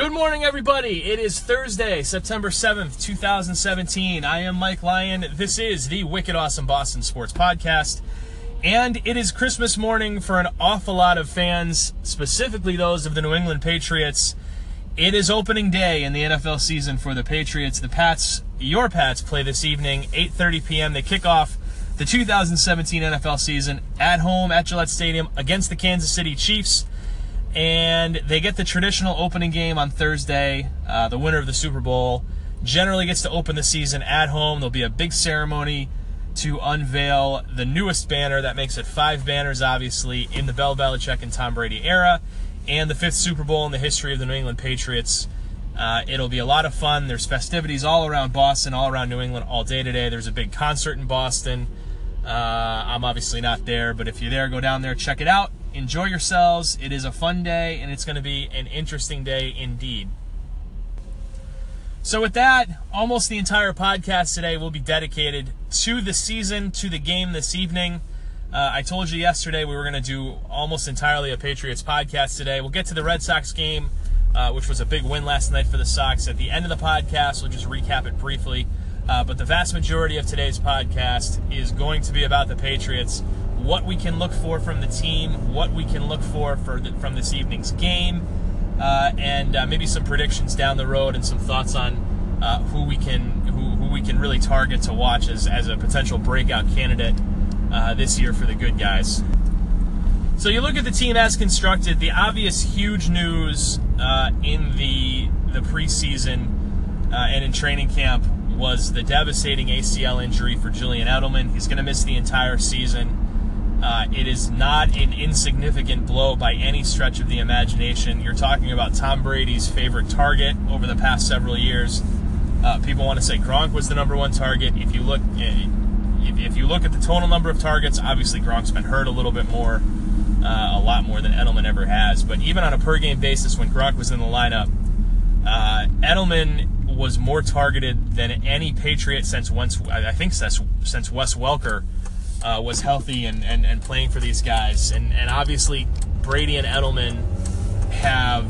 Good morning, everybody. It is Thursday, September 7th, 2017. I am Mike Lyon. This is the Wicked Awesome Boston Sports Podcast. And it is Christmas morning for an awful lot of fans, specifically those of the New England Patriots. It is opening day in the NFL season for the Patriots. The Pats, your Pats, play this evening, 8:30 p.m. They kick off the 2017 NFL season at home at Gillette Stadium against the Kansas City Chiefs and they get the traditional opening game on Thursday. Uh, the winner of the Super Bowl generally gets to open the season at home. There'll be a big ceremony to unveil the newest banner that makes it five banners, obviously, in the Bell Belichick and Tom Brady era, and the fifth Super Bowl in the history of the New England Patriots. Uh, it'll be a lot of fun. There's festivities all around Boston, all around New England, all day today. There's a big concert in Boston. Uh, I'm obviously not there, but if you're there, go down there, check it out enjoy yourselves. It is a fun day, and it's going to be an interesting day indeed. So, with that, almost the entire podcast today will be dedicated to the season, to the game this evening. Uh, I told you yesterday we were going to do almost entirely a Patriots podcast today. We'll get to the Red Sox game, uh, which was a big win last night for the Sox. At the end of the podcast, we'll just recap it briefly. Uh, but the vast majority of today's podcast is going to be about the Patriots what we can look for from the team, what we can look for, for the, from this evening's game, uh, and uh, maybe some predictions down the road and some thoughts on uh, who we can who, who, we can really target to watch as, as a potential breakout candidate uh, this year for the good guys. So you look at the team as constructed. The obvious huge news uh, in the the preseason and in training camp was the devastating ACL injury for Julian Edelman. He's going to miss the entire season. Uh, it is not an insignificant blow by any stretch of the imagination. You're talking about Tom Brady's favorite target over the past several years. Uh, people want to say Gronk was the number one target. If you look, eh, if, you look at the total number of targets, obviously Gronk's been hurt a little bit more, uh, a lot more than Edelman ever has. But even on a per game basis, when Gronk was in the lineup, uh, Edelman was more targeted than any Patriot since once I think since since Wes Welker uh, was healthy and, and, and playing for these guys. And, and obviously, Brady and Edelman have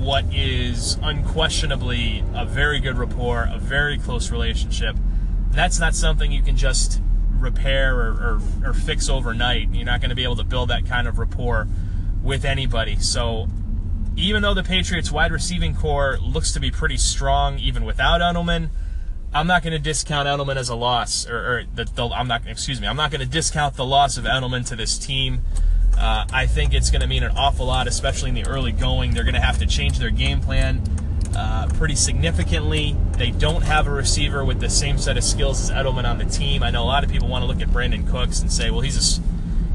what is unquestionably a very good rapport, a very close relationship. That's not something you can just repair or, or, or fix overnight. You're not going to be able to build that kind of rapport with anybody. So, even though the Patriots' wide receiving corps looks to be pretty strong, even without Edelman, I'm not going to discount Edelman as a loss, or, or the, the, I'm not. Excuse me. I'm not going to discount the loss of Edelman to this team. Uh, I think it's going to mean an awful lot, especially in the early going. They're going to have to change their game plan uh, pretty significantly. They don't have a receiver with the same set of skills as Edelman on the team. I know a lot of people want to look at Brandin Cooks and say, well, he's a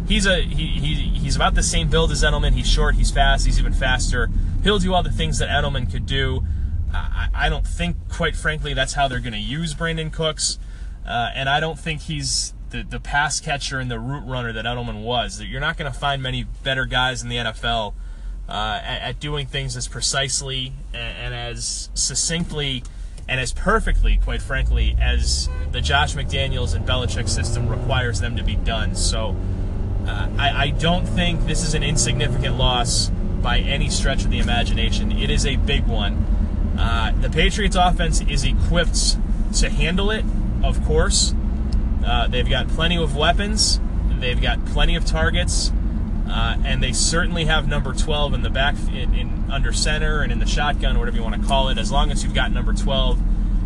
he's a he, he he's about the same build as Edelman. He's short, he's fast, he's even faster. He'll do all the things that Edelman could do. I, I don't think, quite frankly, that's how they're going to use Brandin Cooks. Uh, and I don't think he's the, the pass catcher and the route runner that Edelman was. You're not going to find many better guys in the NFL uh, at, at, doing things as precisely and, and, as succinctly and as perfectly, quite frankly, as the Josh McDaniels and Belichick system requires them to be done. So uh, I, I don't think this is an insignificant loss by any stretch of the imagination. It is a big one. Uh, the Patriots offense is equipped to handle it, of course. Uh, they've got plenty of weapons, they've got plenty of targets, uh, and they certainly have number 12 in the back, in, in under center and in the shotgun, whatever you want to call it. As long as you've got number 12,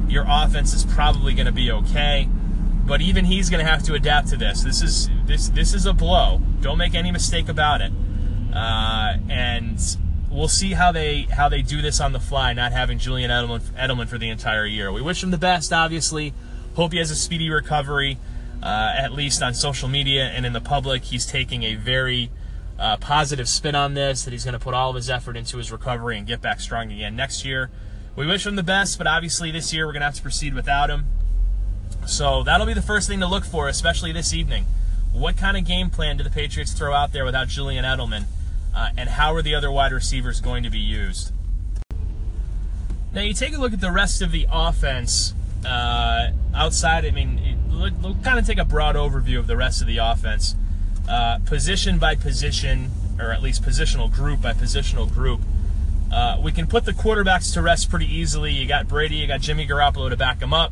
your offense is probably going to be okay. But even he's going to have to adapt to this. This is this this is a blow. Don't make any mistake about it. Uh, and we'll see how they how they do this on the fly, not having Julian Edelman, Edelman for the entire year. We wish him the best, obviously. Hope he has a speedy recovery. Uh, at least on social media and in the public, he's taking a very uh, positive spin on this. That he's going to put all of his effort into his recovery and get back strong again next year. We wish him the best, but obviously this year we're going to have to proceed without him. So that'll be the first thing to look for, especially this evening. What kind of game plan do the Patriots throw out there without Julian Edelman? Uh, and how are the other wide receivers going to be used? Now, you take a look at the rest of the offense uh, outside. I mean, we'll kind of take a broad overview of the rest of the offense, uh, position by position, or at least positional group by positional group. Uh, we can put the quarterbacks to rest pretty easily. You got Brady, you got Jimmy Garoppolo to back them up.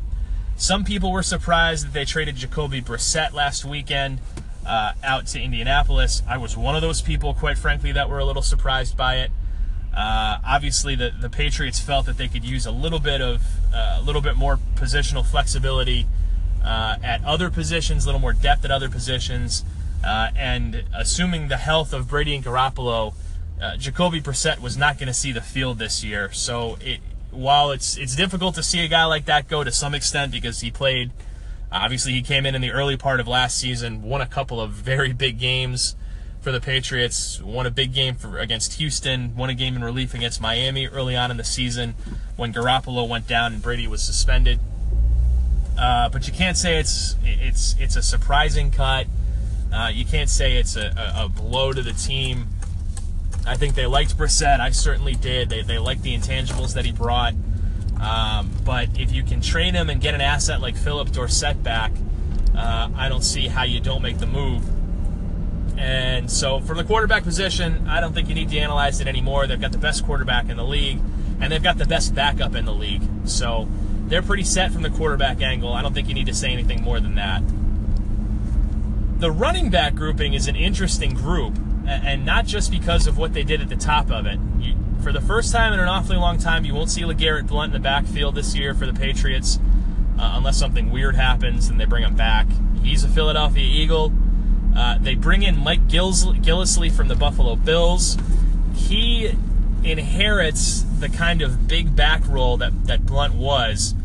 Some people were surprised that they traded Jacoby Brissett last weekend uh, out to Indianapolis. I was one of those people, quite frankly, that were a little surprised by it. Uh, obviously, the, the Patriots felt that they could use a little bit of uh, a little bit more positional flexibility uh, at other positions, a little more depth at other positions, uh, and assuming the health of Brady and Garoppolo, uh, Jacoby Brissett was not going to see the field this year. So it, while it's it's difficult to see a guy like that go to some extent because he played, obviously he came in in the early part of last season, won a couple of very big games for the Patriots, won a big game for against Houston, won a game in relief against Miami early on in the season when Garoppolo went down and Brady was suspended. Uh, but you can't say it's it's it's a surprising cut. Uh, you can't say it's a, a, a blow to the team I think they liked Brissett. I certainly did. They, they liked the intangibles that he brought. Um, but if you can trade him and get an asset like Philip Dorsett back, uh, I don't see how you don't make the move. And so, from the quarterback position, I don't think you need to analyze it anymore. They've got the best quarterback in the league, and they've got the best backup in the league. So, they're pretty set from the quarterback angle. I don't think you need to say anything more than that. The running back grouping is an interesting group and not just because of what they did at the top of it. You, for the first time in an awfully long time, you won't see LeGarrette Blunt in the backfield this year for the Patriots, uh, unless something weird happens and they bring him back. He's a Philadelphia Eagle. Uh, they bring in Mike Gills- Gillislee from the Buffalo Bills. He inherits the kind of big back role that, that Blunt was.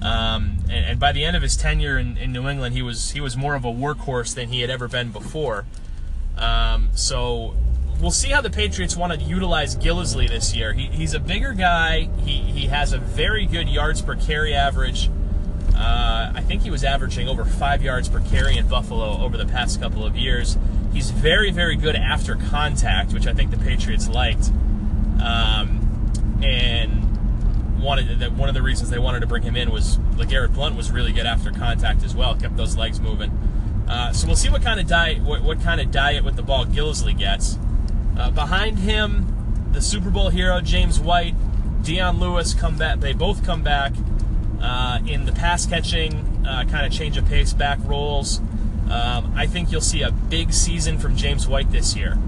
Um, and, and, by the end of his tenure in, in New England, he was he was more of a workhorse than he had ever been before. Um, so we'll see how the Patriots want to utilize Gillislee this year. He, he's a bigger guy. He, he has a very good yards per carry average. Uh, I think he was averaging over five yards per carry in Buffalo over the past couple of years. He's very, very good after contact, which I think the Patriots liked. Um, and wanted that one of the reasons they wanted to bring him in was LeGarrette Blunt was really good after contact as well, kept those legs moving. Uh, so we'll see what kind of diet what, what, kind of diet with the ball Gillislee gets. Uh, behind him, the Super Bowl hero James White, Dion Lewis come back. They both come back uh, in the pass catching uh, kind of change of pace back roles. Um, I think you'll see a big season from James White this year.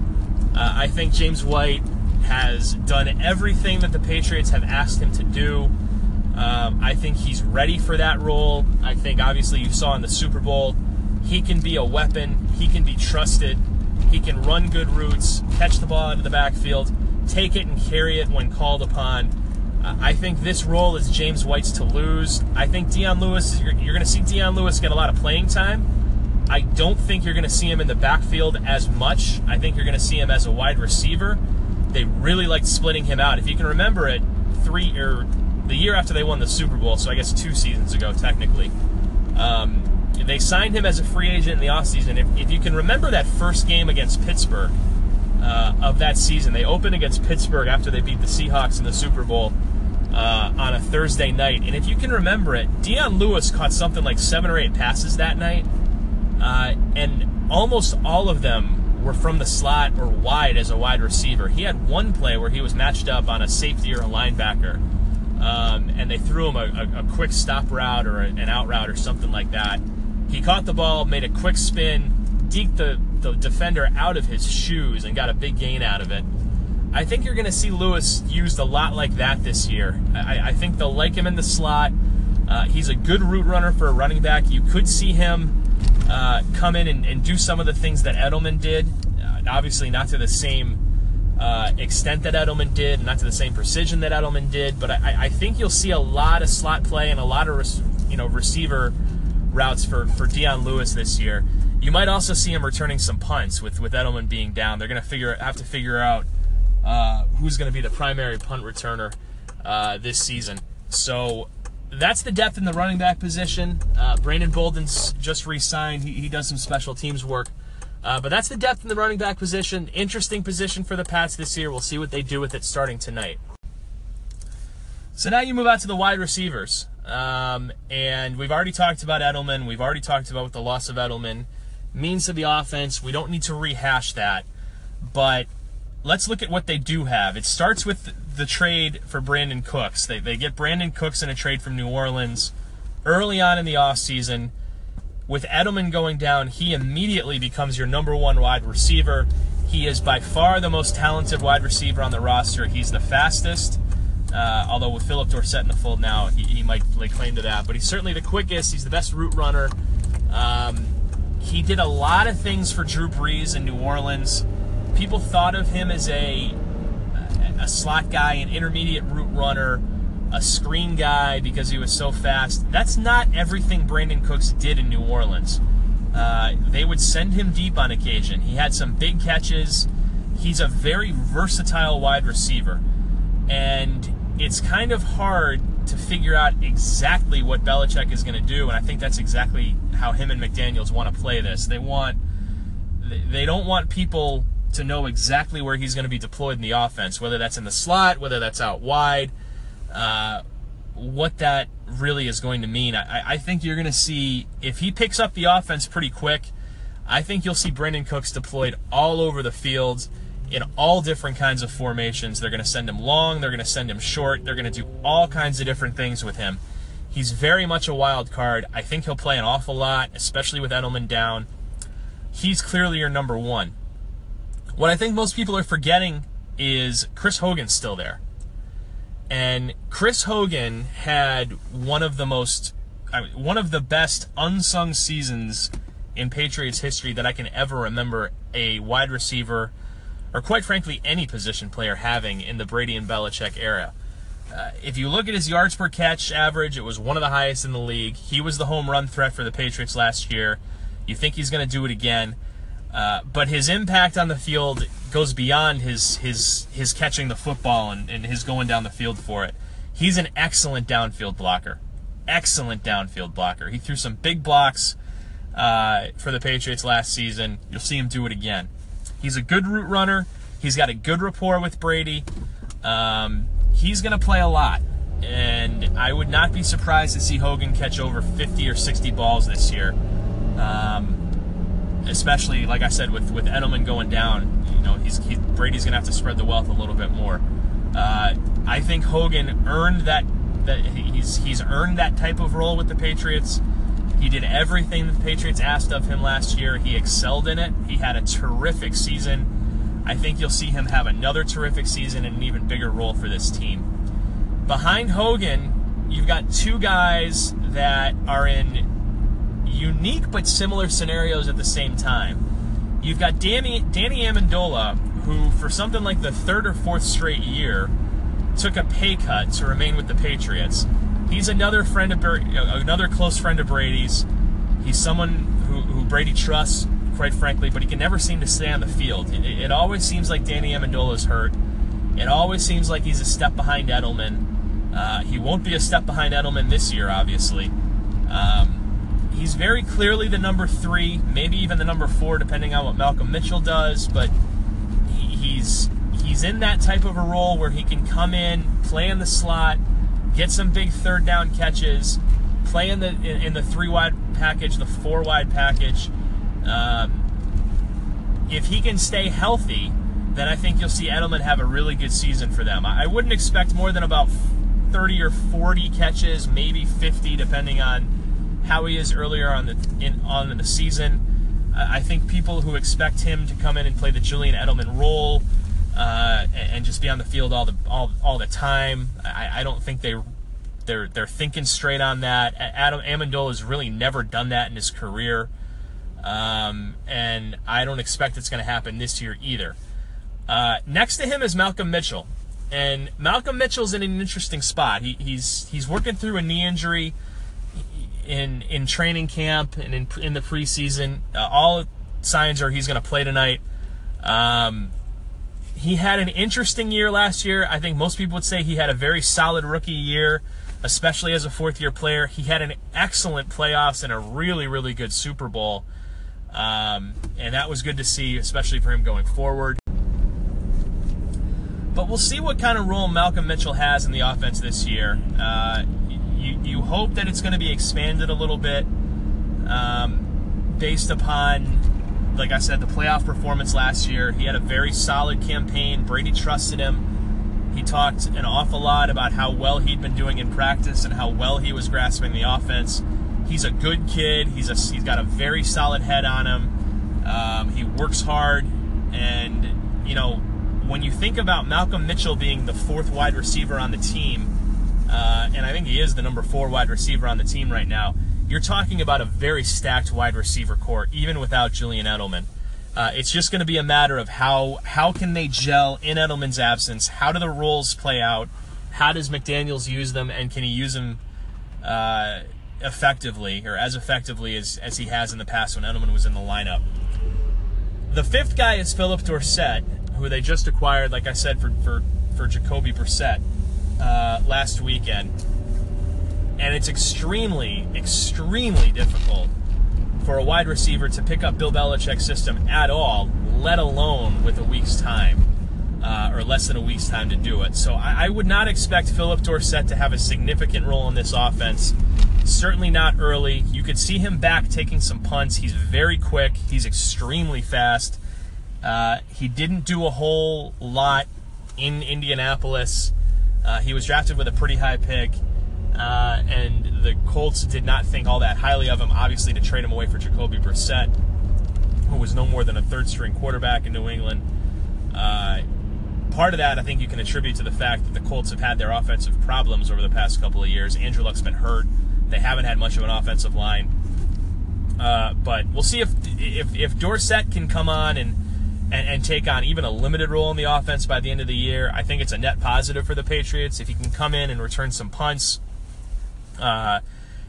Uh, I think James White has done everything that the Patriots have asked him to do. Um, I think he's ready for that role. I think obviously you saw in the Super Bowl he can be a weapon. He can be trusted. He can run good routes, catch the ball out of the backfield, take it and carry it when called upon. Uh, I think this role is James White's to lose. I think Dion Lewis, you're, you're going to see Dion Lewis get a lot of playing time. I don't think you're going to see him in the backfield as much. I think you're going to see him as a wide receiver. They really liked splitting him out. If you can remember it, three or the year after they won the Super Bowl, so I guess two seasons ago technically. Um, they signed him as a free agent in the offseason. If, if you can remember that first game against Pittsburgh uh, of that season, they opened against Pittsburgh after they beat the Seahawks in the Super Bowl uh, on a Thursday night. And if you can remember it, Dion Lewis caught something like seven or eight passes that night, uh, and almost all of them were from the slot or wide as a wide receiver. He had one play where he was matched up on a safety or a linebacker. Um, and they threw him a, a, a quick stop route or an out route or something like that he caught the ball, made a quick spin, deked the, the defender out of his shoes, and got a big gain out of it. I think you're going to see Lewis used a lot like that this year. I, I think they'll like him in the slot. Uh, he's a good route runner for a running back. You could see him uh, come in and, and, do some of the things that Edelman did. Uh, obviously, not to the same uh, extent that Edelman did, not to the same precision that Edelman did. But I, I think you'll see a lot of slot play and a lot of you know receiver routes for, for Dion Lewis this year. You might also see him returning some punts with, with Edelman being down. They're going to figure have to figure out uh, who's going to be the primary punt returner uh, this season. So that's the depth in the running back position. Uh, Brandon Bolden's just re-signed. He, he does some special teams work. Uh, but that's the depth in the running back position. Interesting position for the Pats this year. We'll see what they do with it starting tonight. So now you move out to the wide receivers. Um, and we've already talked about Edelman. We've already talked about what the loss of Edelman means to the offense. We don't need to rehash that. But let's look at what they do have. It starts with the trade for Brandin Cooks. They, they get Brandin Cooks in a trade from New Orleans early on in the offseason. With Edelman going down, he immediately becomes your number one wide receiver. He is by far the most talented wide receiver on the roster. He's the fastest. Uh, although with Philip Dorsett in the fold now, he, he, might lay claim to that. But he's certainly the quickest. He's the best route runner. Um, he did a lot of things for Drew Brees in New Orleans. People thought of him as a a slot guy, an intermediate route runner, a screen guy because he was so fast. That's not everything Brandin Cooks did in New Orleans. Uh, they would send him deep on occasion. He had some big catches. He's a very versatile wide receiver. And it's kind of hard to figure out exactly what Belichick is going to do, and I think that's exactly how him and McDaniels want to play this. They want they don't want people to know exactly where he's going to be deployed in the offense, whether that's in the slot, whether that's out wide, uh, what that really is going to mean. I, I think you're going to see if he picks up the offense pretty quick. I think you'll see Brandin Cooks deployed all over the field in all different kinds of formations. They're going to send him long, they're going to send him short, they're going to do all kinds of different things with him. He's very much a wild card. I think he'll play an awful lot, especially with Edelman down. He's clearly your number one. What I think most people are forgetting is Chris Hogan's still there. And Chris Hogan had one of the most, one of the best unsung seasons in Patriots history that I can ever remember a wide receiver or quite frankly, any position player having in the Brady and Belichick era. Uh, if you look at his yards per catch average, it was one of the highest in the league. He was the home run threat for the Patriots last year. You think he's going to do it again. Uh, but his impact on the field goes beyond his his his catching the football and, and his going down the field for it. He's an excellent downfield blocker. Excellent downfield blocker. He threw some big blocks uh, for the Patriots last season. You'll see him do it again. He's a good route runner. He's got a good rapport with Brady. Um, he's going to play a lot. And I would not be surprised to see Hogan catch over 50 or 60 balls this year. Um, especially, like I said, with, with Edelman going down, you know, he's he, Brady's going to have to spread the wealth a little bit more. Uh, I think Hogan earned that. That he's he's earned that type of role with the Patriots. He did everything the Patriots asked of him last year. He excelled in it. He had a terrific season. I think you'll see him have another terrific season and an even bigger role for this team. Behind Hogan, you've got two guys that are in unique but similar scenarios at the same time. You've got Danny Danny Amendola, who for something like the third or fourth straight year took a pay cut to remain with the Patriots. He's another friend of another close friend of Brady's. He's someone who, who Brady trusts, quite frankly, but he can never seem to stay on the field. It, it always seems like Danny Amendola is hurt. It always seems like he's a step behind Edelman. Uh, he won't be a step behind Edelman this year, obviously. Um, he's very clearly the number three, maybe even the number four, depending on what Malcolm Mitchell does. But he, he's he's in that type of a role where he can come in, play in the slot, get some big third down catches, play in the in, in the three wide package, the four wide package. Um, if he can stay healthy, then I think you'll see Edelman have a really good season for them. I, I wouldn't expect more than about 30 or 40 catches, maybe 50, depending on how he is earlier on the in on in the season. I think people who expect him to come in and play the Julian Edelman role uh, and just be on the field all the all, all the time. I, I don't think they they're they're thinking straight on that. Adam Amendola has really never done that in his career, um, and I don't expect it's going to happen this year either. Uh, next to him is Malcolm Mitchell, and Malcolm Mitchell's in an interesting spot. He, he's he's working through a knee injury in in training camp and in in the preseason. Uh, all signs are he's going to play tonight. Um, he had an interesting year last year. I think most people would say he had a very solid rookie year, especially as a fourth year player. He had an excellent playoffs and a really, really good Super Bowl. Um, and that was good to see, especially for him going forward. But we'll see what kind of role Malcolm Mitchell has in the offense this year. Uh, you, you hope that it's going to be expanded a little bit um, based upon like I said, the playoff performance last year. He had a very solid campaign. Brady trusted him. He talked an awful lot about how well he'd been doing in practice and how well he was grasping the offense. He's a good kid. He's a he's got a very solid head on him. Um, he works hard, and you know when you think about Malcolm Mitchell being the fourth wide receiver on the team, uh, and I think he is the number four wide receiver on the team right now you're talking about a very stacked wide receiver corps, even without Julian Edelman. Uh, it's just going to be a matter of how how can they gel in Edelman's absence? How do the roles play out? How does McDaniels use them, and can he use them uh, effectively or as effectively as, as he has in the past when Edelman was in the lineup? The fifth guy is Philip Dorsett, who they just acquired, like I said, for for for Jacoby Brissett uh, last weekend. And it's extremely, extremely difficult for a wide receiver to pick up Bill Belichick's system at all, let alone with a week's time. Uh, or less than a week's time to do it. So I, I, would not expect Philip Dorsett to have a significant role in this offense. Certainly not early. You could see him back taking some punts. He's very quick. He's extremely fast. Uh, he didn't do a whole lot in Indianapolis. Uh, he was drafted with a pretty high pick. Uh, and the Colts did not think all that highly of him, obviously, to trade him away for Jacoby Brissett, who was no more than a third string quarterback in New England. Uh, part of that, I think, you can attribute to the fact that the Colts have had their offensive problems over the past couple of years. Andrew Luck's been hurt. They haven't had much of an offensive line. Uh, but we'll see if, if if Dorsett can come on and, and, and take on even a limited role in the offense by the end of the year. I think it's a net positive for the Patriots if he can come in and return some punts uh,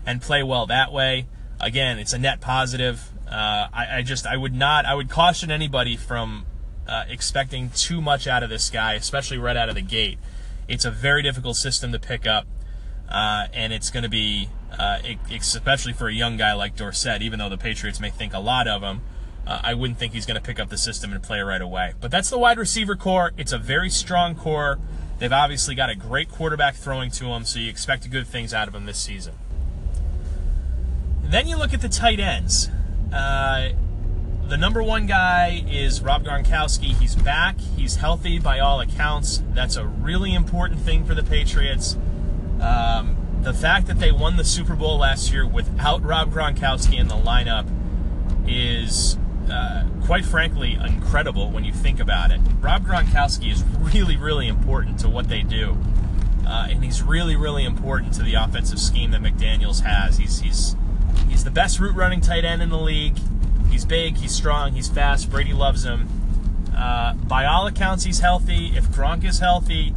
and play well that way. Again, it's a net positive. Uh, I, I, just I would not I would caution anybody from uh, expecting too much out of this guy, especially right out of the gate. It's a very difficult system to pick up, uh, and it's going to be uh, especially for a young guy like Dorsett. Even though the Patriots may think a lot of him, uh, I wouldn't think he's going to pick up the system and play right away. But that's the wide receiver corps. It's a very strong corps. They've obviously got a great quarterback throwing to them, so you expect good things out of them this season. Then you look at the tight ends. Uh, the number one guy is Rob Gronkowski. He's back. He's healthy by all accounts. That's a really important thing for the Patriots. Um, the fact that they won the Super Bowl last year without Rob Gronkowski in the lineup is uh, quite frankly, incredible when you think about it. Rob Gronkowski is really, really important to what they do. Uh, and he's really, really important to the offensive scheme that McDaniels has. He's, he's, he's the best route running tight end in the league. He's big, he's strong, he's fast. Brady loves him. Uh, by all accounts, he's healthy. If Gronk is healthy,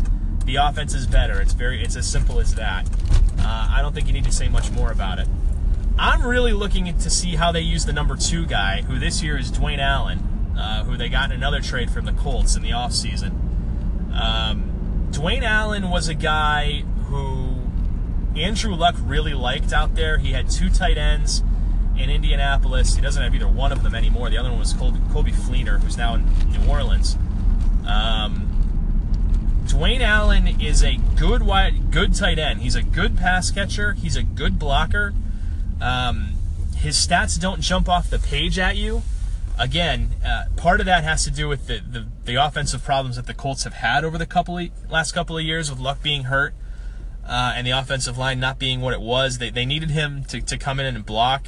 the offense is better. It's very, it's as simple as that. Uh, I don't think you need to say much more about it. I'm really looking to see how they use the number two guy, who this year is Dwayne Allen, uh, who they got in another trade from the Colts in the offseason. Um, Dwayne Allen was a guy who Andrew Luck really liked out there. He had two tight ends in Indianapolis. He doesn't have either one of them anymore. The other one was Coby, Coby Fleener, who's now in New Orleans. Um, Dwayne Allen is a good wide, good tight end. He's a good pass catcher. He's a good blocker. Um, his stats don't jump off the page at you. Again, uh, part of that has to do with the, the, the, offensive problems that the Colts have had over the couple of, last couple of years with Luck being hurt uh, and the offensive line not being what it was. They, they needed him to, to come in and block.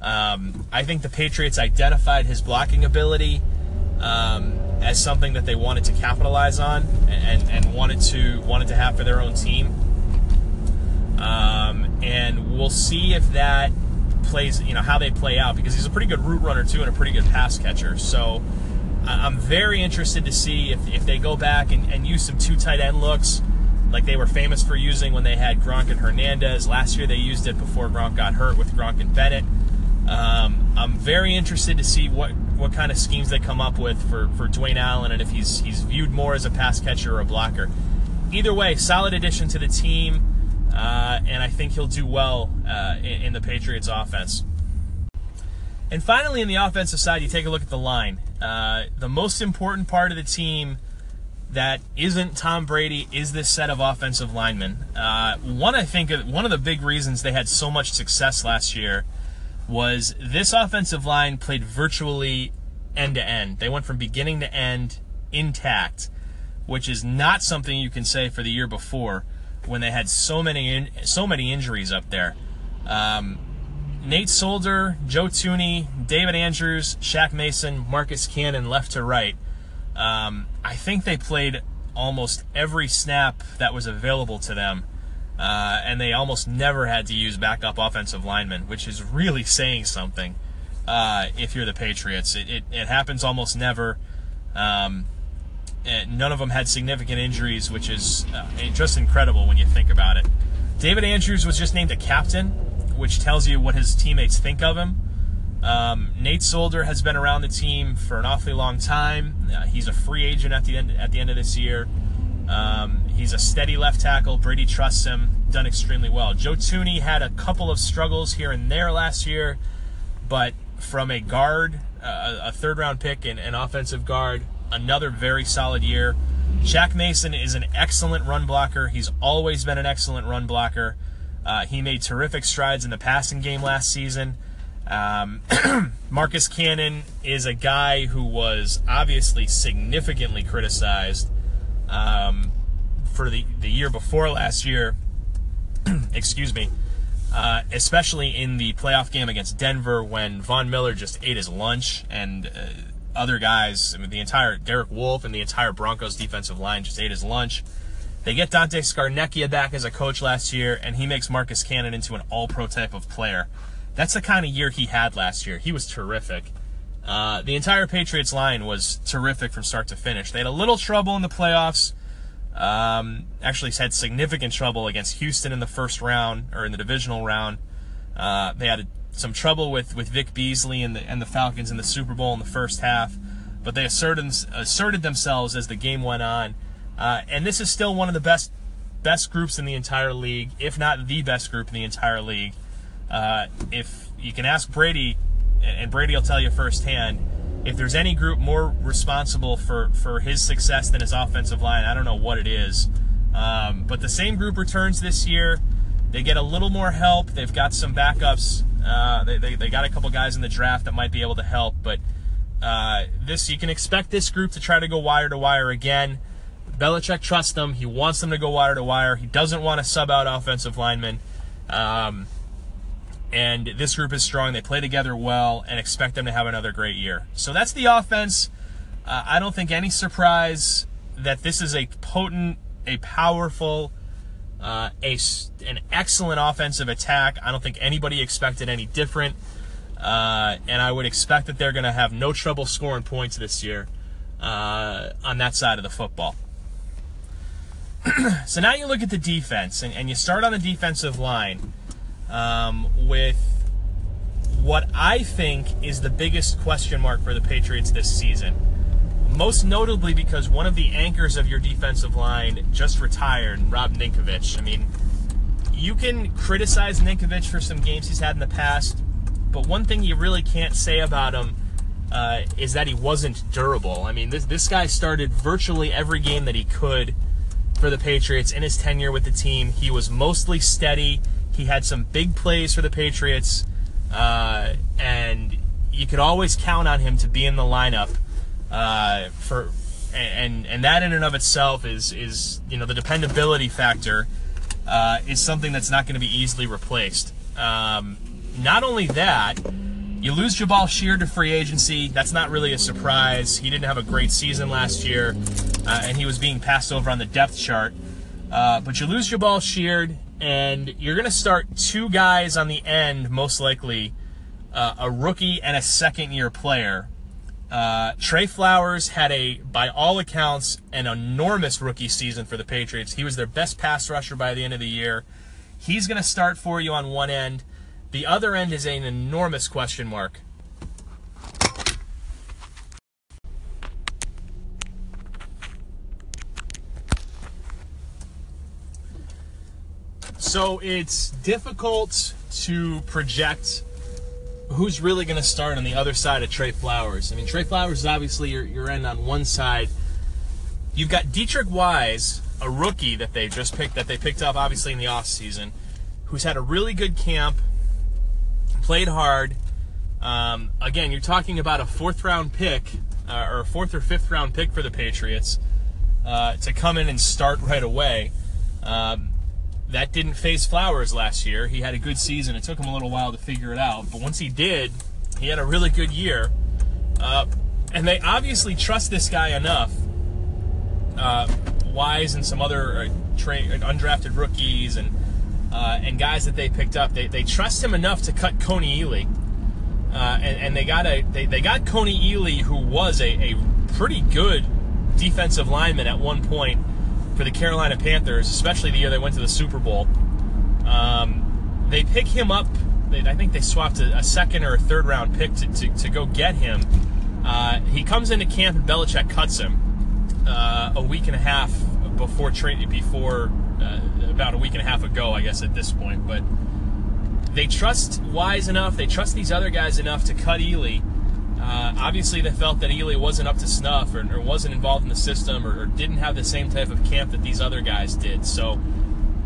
Um, I think the Patriots identified his blocking ability um, as something that they wanted to capitalize on and, and wanted to wanted to have for their own team. Um, and we'll see if that plays, you know, how they play out because he's a pretty good route runner too and a pretty good pass catcher. So I'm very interested to see if, if they go back and, and use some two tight end looks like they were famous for using when they had Gronk and Hernandez. Last year they used it before Gronk got hurt with Gronk and Bennett. Um, I'm very interested to see what, what kind of schemes they come up with for, for Dwayne Allen and if he's he's viewed more as a pass catcher or a blocker. Either way, solid addition to the team. Uh, and I think he'll do well uh, in, in, the Patriots' offense. And finally, in the offensive side, you take a look at the line. Uh, the most important part of the team that isn't Tom Brady is this set of offensive linemen. Uh, one, I think, one of the big reasons they had so much success last year was this offensive line played virtually end to end. They went from beginning to end intact, which is not something you can say for the year before when they had so many in, so many injuries up there. Um, Nate Solder, Joe Thuney, David Andrews, Shaq Mason, Marcus Cannon, left to right. Um, I think they played almost every snap that was available to them, uh, and they almost never had to use backup offensive linemen, which is really saying something. Uh, if you're the Patriots, it, it, it happens almost never. Um, none of them had significant injuries, which is uh, just incredible when you think about it. David Andrews was just named a captain, which tells you what his teammates think of him. Um, Nate Solder has been around the team for an awfully long time. Uh, he's a free agent at the end at the end of this year. Um, he's a steady left tackle. Brady trusts him. Done extremely well. Joe Thuney had a couple of struggles here and there last year, but from a guard, uh, a third round pick and an offensive guard, another very solid year. Shaq Mason is an excellent run blocker. He's always been an excellent run blocker. Uh, he made terrific strides in the passing game last season. Um, Marcus Cannon is a guy who was obviously significantly criticized um, for the, the year before last year. excuse me. Uh, especially in the playoff game against Denver when Von Miller just ate his lunch and uh, other guys, I mean, the entire Derek Wolfe and the entire Broncos defensive line just ate his lunch. They get Dante Scarnecchia back as a coach last year, and he makes Marcus Cannon into an all pro type of player. That's the kind of year he had last year. He was terrific. Uh, the entire Patriots line was terrific from start to finish. They had a little trouble in the playoffs. Um, actually, had significant trouble against Houston in the first round or in the divisional round. Uh, they had some trouble with, with Vic Beasley and the and the Falcons in the Super Bowl in the first half, but they asserted asserted themselves as the game went on. Uh, and this is still one of the best best groups in the entire league, if not the best group in the entire league. Uh, if you can ask Brady, and Brady will tell you firsthand, if there's any group more responsible for, for his success than his offensive line, I don't know what it is. Um, but the same group returns this year. They get a little more help. They've got some backups. Uh, they, they, they, got a couple guys in the draft that might be able to help. But uh, this you can expect this group to try to go wire to wire again. Belichick trusts them. He wants them to go wire to wire. He doesn't want to sub out offensive linemen. Um, and this group is strong. They play together well and expect them to have another great year. So that's the offense. Uh, I don't think any surprise that this is a potent, a powerful, uh, a an excellent offensive attack. I don't think anybody expected any different, uh, and I would expect that they're going to have no trouble scoring points this year uh, on that side of the football. so now you look at the defense, and, and you start on the defensive line um, with what I think is the biggest question mark for the Patriots this season. Most notably because one of the anchors of your defensive line just retired, Rob Ninkovich. I mean, you can criticize Ninkovich for some games he's had in the past, but one thing you really can't say about him uh, is that he wasn't durable. I mean, this this guy started virtually every game that he could for the Patriots in his tenure with the team. He was mostly steady. He had some big plays for the Patriots, uh, and you could always count on him to be in the lineup uh, for. And and that in and of itself is is you know the dependability factor uh, is something that's not going to be easily replaced. Um, not only that, you lose Jabaal Sheard to free agency. That's not really a surprise. He didn't have a great season last year, uh, and he was being passed over on the depth chart. Uh, but you lose Jabaal Sheard, and you're going to start two guys on the end, most likely uh, a rookie and a second year player. Uh, Trey Flowers had a, by all accounts, an enormous rookie season for the Patriots. He was their best pass rusher by the end of the year. He's going to start for you on one end. The other end is an enormous question mark. So it's difficult to project who's really going to start on the other side of Trey Flowers. I mean, Trey Flowers is obviously your, your end on one side. You've got Deatrich Wise, a rookie that they just picked, that they picked up obviously in the offseason, who's had a really good camp, played hard, Um, again, you're talking about a fourth round pick, uh, or a fourth or fifth round pick for the Patriots uh, to come in and start right away. Um, that didn't face Flowers last year. He had a good season. It took him a little while to figure it out, but once he did, he had a really good year. Uh, and they obviously trust this guy enough. Uh, Wise and some other uh, tra- undrafted rookies and uh, and guys that they picked up, they, they trust him enough to cut Kony Ealy. Uh, and, and, they got a they, they got Kony Ealy, who was a, a pretty good defensive lineman at one point for the Carolina Panthers, especially the year they went to the Super Bowl. Um, they pick him up. I think they swapped a, a, second or a third round pick to, to, to go get him. Uh, he comes into camp and Belichick cuts him uh, a week and a half before training, before uh, about a week and a half ago, I guess at this point. But they trust Wise enough, they trust these other guys enough to cut Ealy. Uh, obviously, they felt that Ealy wasn't up to snuff or, or wasn't involved in the system or, or, didn't have the same type of camp that these other guys did. So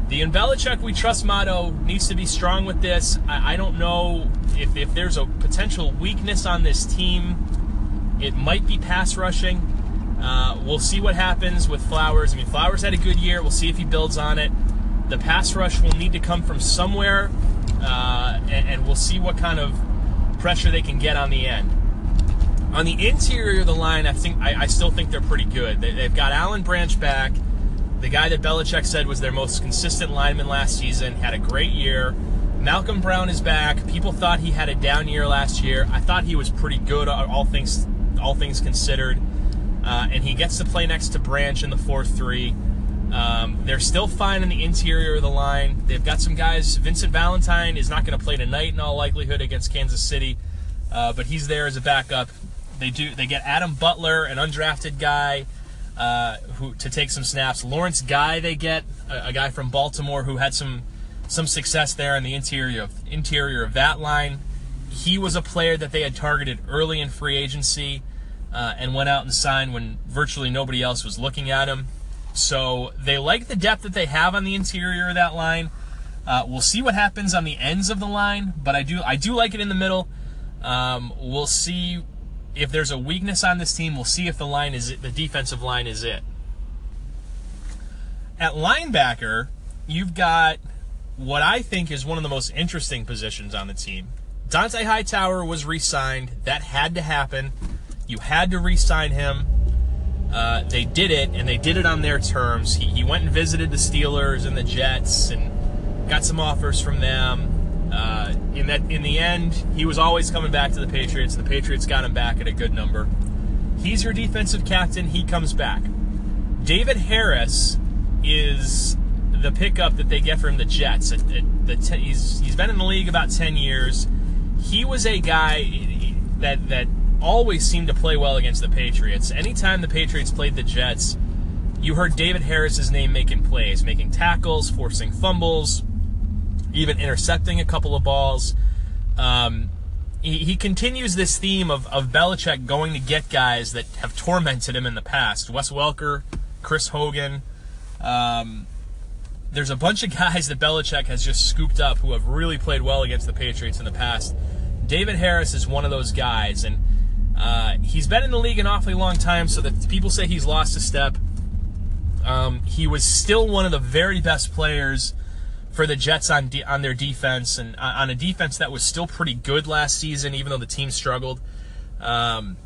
the in Belichick we trust motto needs to be strong with this. I, I don't know if, if there's a potential weakness on this team. It might be pass rushing. Uh, we'll see what happens with Flowers. I mean, Flowers had a good year. We'll see if he builds on it. The pass rush will need to come from somewhere, uh, and, and, we'll see what kind of pressure they can get on the end. On the interior of the line, I think I, I still think they're pretty good. They, have got Alan Branch back, the guy that Belichick said was their most consistent lineman last season, had a great year. Malcolm Brown is back. People thought he had a down year last year. I thought he was pretty good, all things all things considered. Uh, and he gets to play next to Branch in the 4 3. Um, they're still fine in the interior of the line. They've got some guys. Vincent Valentine is not going to play tonight in all likelihood against Kansas City, uh, but he's there as a backup. They do. They get Adam Butler, an undrafted guy, uh, who to take some snaps. Lawrence Guy, they get a, a, guy from Baltimore who had some some success there in the interior of interior of that line. He was a player that they had targeted early in free agency uh, and went out and signed when virtually nobody else was looking at him. So they like the depth that they have on the interior of that line. Uh, we'll see what happens on the ends of the line, but I do I do like it in the middle. Um, we'll see if there's a weakness on this team. We'll see if the line is it, the defensive line is it. At linebacker, you've got what I think is one of the most interesting positions on the team. Dont'a Hightower was re-signed. That had to happen. You had to re-sign him. Uh, they did it, and they did it on their terms. He, he went and visited the Steelers and the Jets, and got some offers from them. Uh, in that, in the end, he was always coming back to the Patriots, the Patriots got him back at a good number. He's your defensive captain. He comes back. David Harris is the pickup that they get from the Jets. The he's he's been in the league about ten years. He was a guy that that always seemed to play well against the Patriots. Anytime the Patriots played the Jets, you heard David Harris's name making plays, making tackles, forcing fumbles, even intercepting a couple of balls. Um, he, he, continues this theme of, of Belichick going to get guys that have tormented him in the past. Wes Welker, Chris Hogan. Um, there's a bunch of guys that Belichick has just scooped up who have really played well against the Patriots in the past. David Harris is one of those guys, and uh, he's been in the league an awfully long time, so that people say he's lost a step. Um, he was still one of the very best players for the Jets on de- on their defense, and uh, on a defense that was still pretty good last season, even though the team struggled. Um,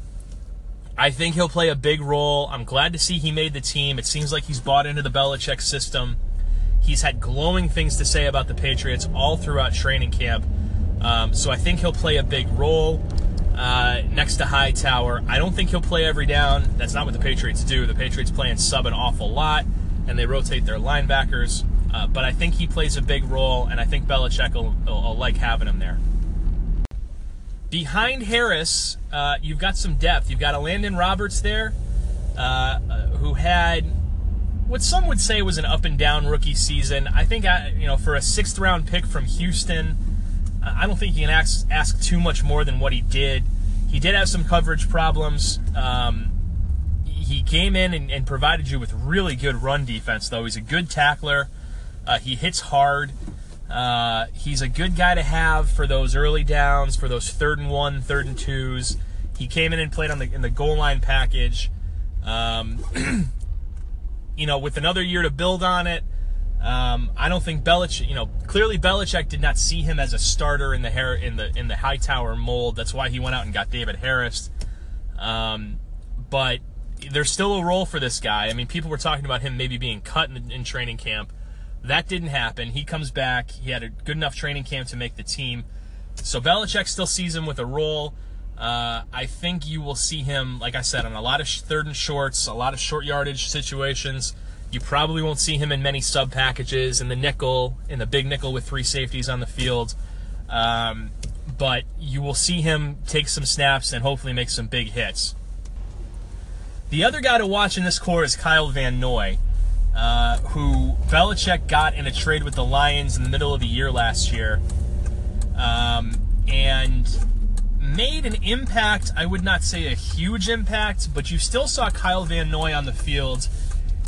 I think he'll play a big role. I'm glad to see he made the team. It seems like he's bought into the Belichick system. He's had glowing things to say about the Patriots all throughout training camp. Um, so I think he'll play a big role uh, next to Hightower. I don't think he'll play every down. That's not what the Patriots do. The Patriots play and sub an awful lot, and they rotate their linebackers. Uh, but I think he plays a big role, and I think Belichick will, will, will like having him there. Behind Harris, uh, you've got some depth. You've got Elandon Roberts there, uh, uh, who had what some would say was an up and down rookie season. I think, uh, you know, for a sixth round pick from Houston, I don't think you can ask, ask too much more than what he did. He did have some coverage problems. Um, he came in and, and, provided you with really good run defense, though. He's a good tackler. Uh, he hits hard. Uh, he's a good guy to have for those early downs, for those third and one, third and twos. He came in and played on the in the goal line package. Um, you know, with another year to build on it, um, I don't think Belichick. You know, clearly Belichick did not see him as a starter in the hair in the in the Hightower mold. That's why he went out and got David Harris. Um, but there's still a role for this guy. I mean, people were talking about him maybe being cut in, in training camp. That didn't happen. He comes back. He had a good enough training camp to make the team. So Belichick still sees him with a role. Uh, I think you will see him, like I said, on a lot of third and shorts, a lot of short yardage situations. You probably won't see him in many sub packages in the nickel, in the big nickel with three safeties on the field. Um, but you will see him take some snaps and hopefully make some big hits. The other guy to watch in this corps is Kyle Van Noy, uh, who Belichick got in a trade with the Lions in the middle of the year last year. Um, and made an impact. I would not say a huge impact, but you still saw Kyle Van Noy on the field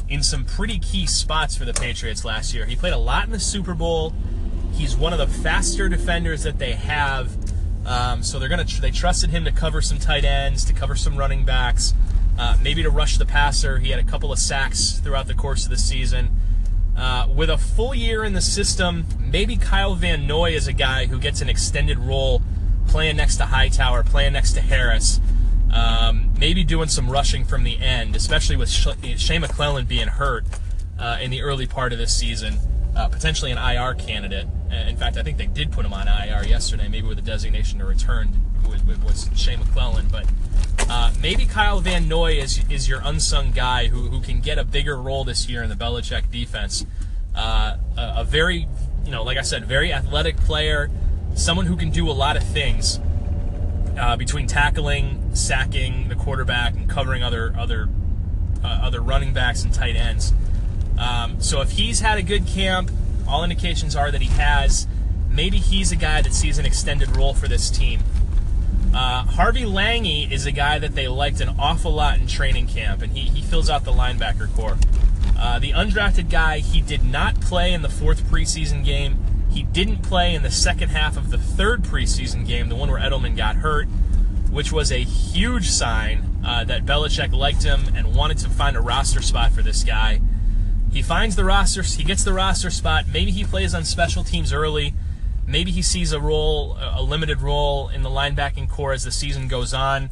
in some pretty key spots for the Patriots last year. He played a lot in the Super Bowl. He's one of the faster defenders that they have. Um, so they're gonna they trusted him to cover some tight ends, to cover some running backs, uh, maybe to rush the passer. He had a couple of sacks throughout the course of the season. Uh, with a full year in the system, maybe Kyle Van Noy is a guy who gets an extended role playing next to Hightower, playing next to Harris, um, maybe doing some rushing from the end, especially with Shea McClellin being hurt uh, in the early part of this season, uh, potentially an IR candidate. Uh, in fact, I think they did put him on IR yesterday, maybe with a designation to return with, with, with Shea McClellin. But uh, maybe Kyle Van Noy is, is your unsung guy who, who can get a bigger role this year in the Belichick defense. Uh, a, a very, you know, like I said, very athletic player someone who can do a lot of things uh, between tackling, sacking the quarterback, and covering other other uh, other running backs and tight ends. Um, so if he's had a good camp, all indications are that he has. Maybe he's a guy that sees an extended role for this team. Uh, Harvey Langi is a guy that they liked an awful lot in training camp, and he, he fills out the linebacker corps. Uh, the undrafted guy, he did not play in the fourth preseason game. He didn't play in the second half of the third preseason game, the one where Edelman got hurt, which was a huge sign uh, that Belichick liked him and wanted to find a roster spot for this guy. He finds the roster, he gets the roster spot. Maybe he plays on special teams early. Maybe he sees a role, a limited role in the linebacking corps as the season goes on.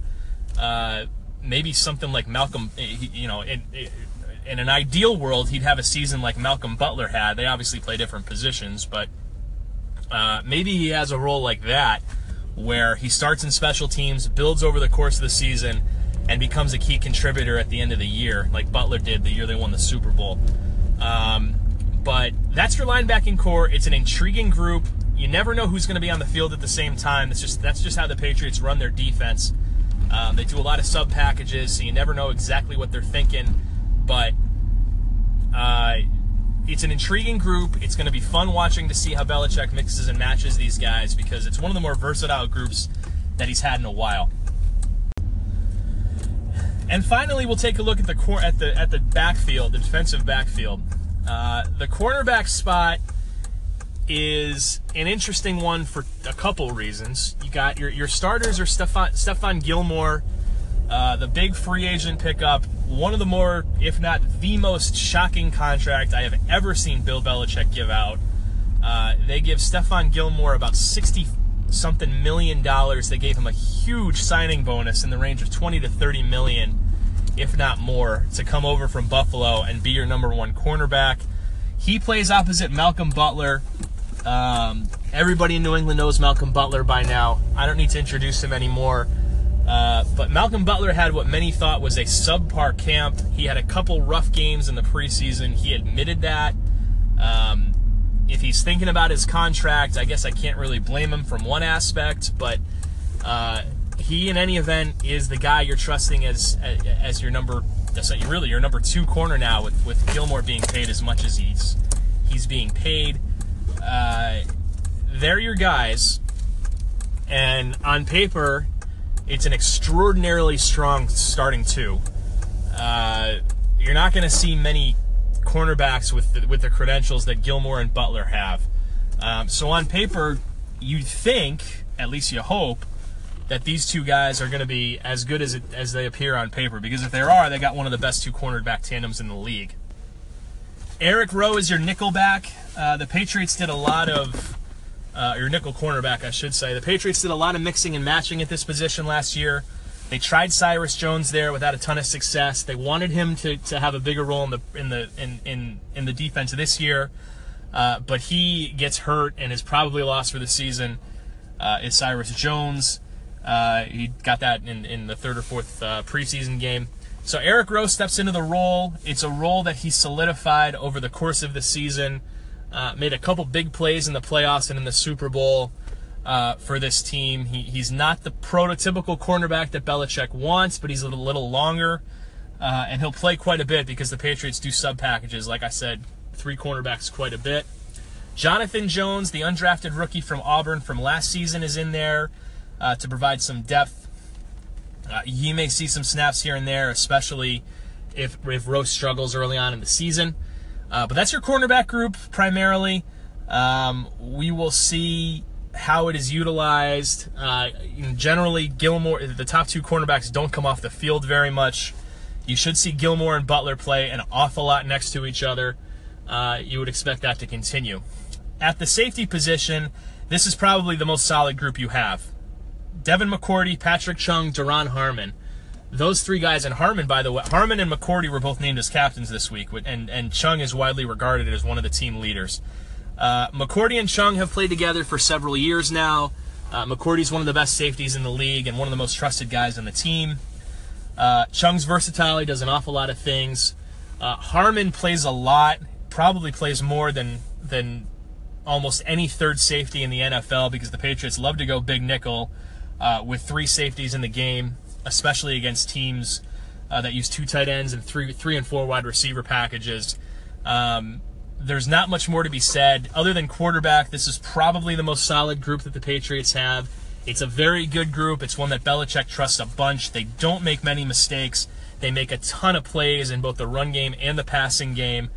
Uh, maybe something like Malcolm, eh, you know, in, in an ideal world, he'd have a season like Malcolm Butler had. They obviously play different positions, but uh, maybe he has a role like that where he starts in special teams, builds over the course of the season, and becomes a key contributor at the end of the year, like Butler did the year they won the Super Bowl. Um, but that's your linebacking corps. It's an intriguing group. You never know who's going to be on the field at the same time. That's just that's just how the Patriots run their defense. Um, they do a lot of sub packages, so you never know exactly what they're thinking. But uh, it's an intriguing group. It's going to be fun watching to see how Belichick mixes and matches these guys because it's one of the more versatile groups that he's had in a while. And finally, we'll take a look at the cor- at the at the backfield, the defensive backfield. Uh, the cornerback spot is an interesting one for a couple reasons. You got your your starters are Stephon Stephon Gilmore, uh, the big free agent pickup one of the more, if not the most shocking contract I have ever seen Bill Belichick give out. Uh, they give Stephon Gilmore about 60 something million dollars. They gave him a huge signing bonus in the range of 20 to 30 million, if not more, to come over from Buffalo and be your number one cornerback. He plays opposite Malcolm Butler. Um, everybody in New England knows Malcolm Butler by now. I don't need to introduce him anymore. Uh, but Malcolm Butler had what many thought was a subpar camp. He had a couple rough games in the preseason. He admitted that. Um, if he's thinking about his contract, I guess I can't really blame him from one aspect, but uh, he, in any event, is the guy you're trusting as as your number. That's really your number two corner now, with with Gilmore being paid as much as he's he's being paid. Uh, they're your guys, and on paper, it's an extraordinarily strong starting two. Uh, you're not going to see many cornerbacks with the, with the credentials that Gilmore and Butler have. Um, so on paper, you'd think, at least you hope, that these two guys are going to be as good as it, as they appear on paper. Because if they are, they got one of the best two cornerback tandems in the league. Eric Rowe is your nickel back. Uh, the Patriots did a lot of, uh, your nickel cornerback, I should say. The Patriots did a lot of mixing and matching at this position last year. They tried Cyrus Jones there without a ton of success. They wanted him to, to have a bigger role in the in the in in, in the defense this year, uh, but he gets hurt and is probably lost for the season. Uh, is Cyrus Jones? Uh, he got that in, in the third or fourth uh, preseason game. So Eric Rowe steps into the role. It's a role that he solidified over the course of the season. Uh, made a couple big plays in the playoffs and in the Super Bowl uh, for this team. He, he's not the prototypical cornerback that Belichick wants, but he's a little, little longer, uh, and he'll play quite a bit because the Patriots do sub packages. Like I said, three cornerbacks quite a bit. Jonathan Jones, the undrafted rookie from Auburn from last season, is in there uh, to provide some depth. Uh, you may see some snaps here and there, especially if if Rose struggles early on in the season. Uh, but that's your cornerback group primarily. Um, we will see how it is utilized. Uh, generally, Gilmore, the top two cornerbacks don't come off the field very much. You should see Gilmore and Butler play an awful lot next to each other. Uh, you would expect that to continue. At the safety position, this is probably the most solid group you have. Devin McCourty, Patrick Chung, Duron Harmon. Those three guys, and Harmon, by the way, Harmon and McCourty were both named as captains this week, and, and Chung is widely regarded as one of the team leaders. Uh, McCourty and Chung have played together for several years now. Uh, McCourty's one of the best safeties in the league and one of the most trusted guys on the team. Uh, Chung's versatile. He does an awful lot of things. Uh, Harmon plays a lot, probably plays more than than almost any third safety in the NFL because the Patriots love to go big nickel uh, with three safeties in the game, especially against teams uh, that use two tight ends and three three and four wide receiver packages. Um, there's not much more to be said other than quarterback. This is probably the most solid group that the Patriots have. It's a very good group. It's one that Belichick trusts a bunch. They don't make many mistakes. They make a ton of plays in both the run game and the passing game.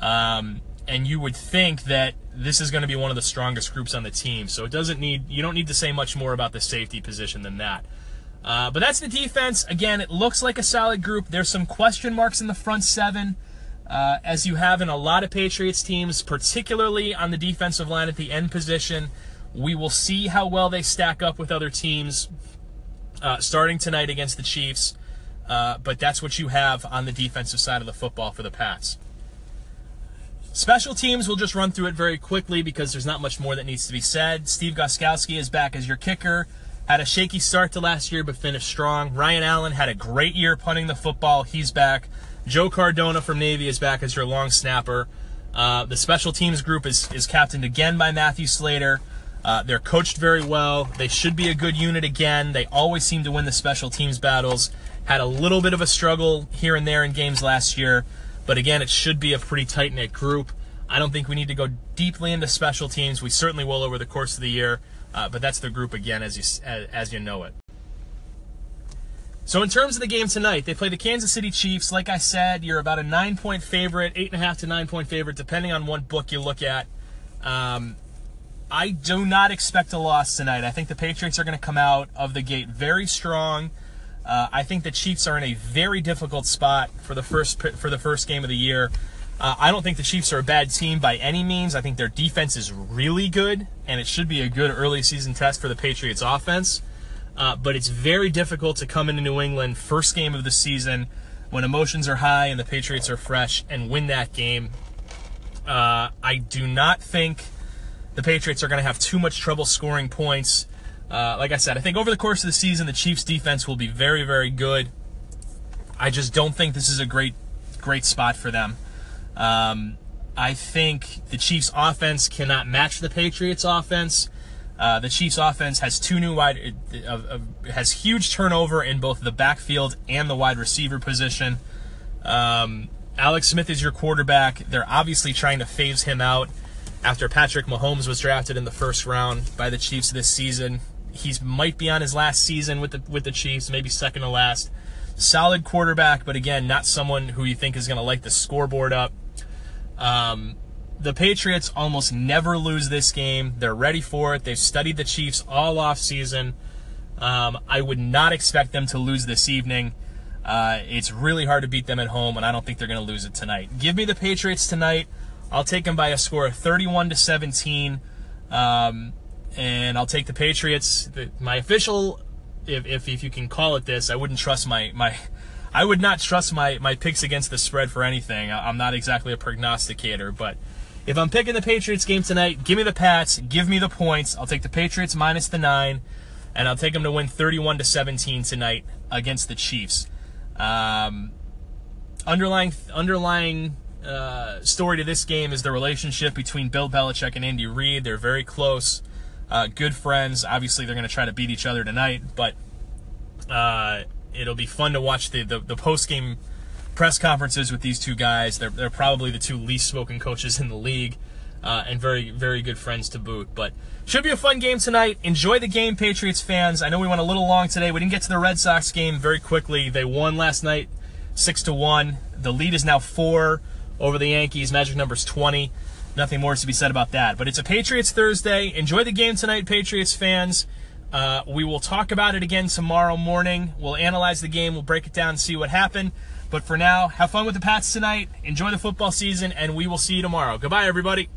Um, and you would think that this is going to be one of the strongest groups on the team. So it doesn't need you don't need to say much more about the safety position than that. Uh, but that's the defense. Again, it looks like a solid group. There's some question marks in the front seven uh, as you have in a lot of Patriots teams, particularly on the defensive line at the end position. We will see how well they stack up with other teams uh, starting tonight against the Chiefs. Uh, but that's what you have on the defensive side of the football for the Pats. Special teams, we'll just run through it very quickly because there's not much more that needs to be said. Steve Gostkowski is back as your kicker. Had a shaky start to last year, but finished strong. Ryan Allen had a great year punting the football. He's back. Joe Cardona from Navy is back as your long snapper. Uh, the special teams group is, is captained again by Matthew Slater. Uh, they're coached very well. They should be a good unit again. They always seem to win the special teams battles. Had a little bit of a struggle here and there in games last year, but again, it should be a pretty tight knit group. I don't think we need to go deeply into special teams. We certainly will over the course of the year, uh, but that's the group again as you as, as you know it. So in terms of the game tonight, they play the Kansas City Chiefs. Like I said, you're about a nine point favorite, eight and a half to nine point favorite, depending on what book you look at. Um, I do not expect a loss tonight. I think the Patriots are going to come out of the gate very strong. Uh, I think the Chiefs are in a very difficult spot for the first for the first game of the year. Uh, I don't think the Chiefs are a bad team by any means. I think their defense is really good, and it should be a good early season test for the Patriots offense. Uh, but it's very difficult to come into New England first game of the season when emotions are high and the Patriots are fresh and win that game. Uh, I do not think the Patriots are going to have too much trouble scoring points. Uh, like I said, I think over the course of the season, the Chiefs' defense will be very, very good. I just don't think this is a great, great spot for them. Um, I think the Chiefs' offense cannot match the Patriots' offense. Uh, the Chiefs' offense has two new wide uh, has huge turnover in both the backfield and the wide receiver position. Um, Alex Smith is your quarterback. They're obviously trying to phase him out after Patrick Mahomes was drafted in the first round by the Chiefs this season. He might be on his last season with the with the Chiefs, maybe second to last. Solid quarterback, but again, not someone who you think is going to light the scoreboard up. Um, the Patriots almost never lose this game. They're ready for it. They've studied the Chiefs all off season. Um, I would not expect them to lose this evening. Uh, it's really hard to beat them at home, and I don't think they're going to lose it tonight. Give me the Patriots tonight. I'll take them by a score of 31 to 17, um, and I'll take the Patriots. My official, if, if if you can call it this, I wouldn't trust my my. I would not trust my, my picks against the spread for anything. I'm not exactly a prognosticator, but if I'm picking the Patriots game tonight, give me the Pats, give me the points. I'll take the Patriots minus the nine, and I'll take them to win 31 to 17 tonight against the Chiefs. Um, underlying underlying uh, story to this game is the relationship between Bill Belichick and Andy Reid. They're very close, uh, good friends. Obviously, they're going to try to beat each other tonight, but uh, it'll be fun to watch the the, the post game press conferences with these two guys. They're they're probably the two least spoken coaches in the league. Uh, and very, very good friends to boot. But should be a fun game tonight. Enjoy the game, Patriots fans. I know we went a little long today. We didn't get to the Red Sox game very quickly. They won last night, six to one. The lead is now four over the Yankees. Magic number's 20. Nothing more is to be said about that. But it's a Patriots Thursday. Enjoy the game tonight, Patriots fans. Uh, we will talk about it again tomorrow morning. We'll analyze the game. We'll break it down and see what happened. But for now, have fun with the Pats tonight. Enjoy the football season, and we will see you tomorrow. Goodbye, everybody.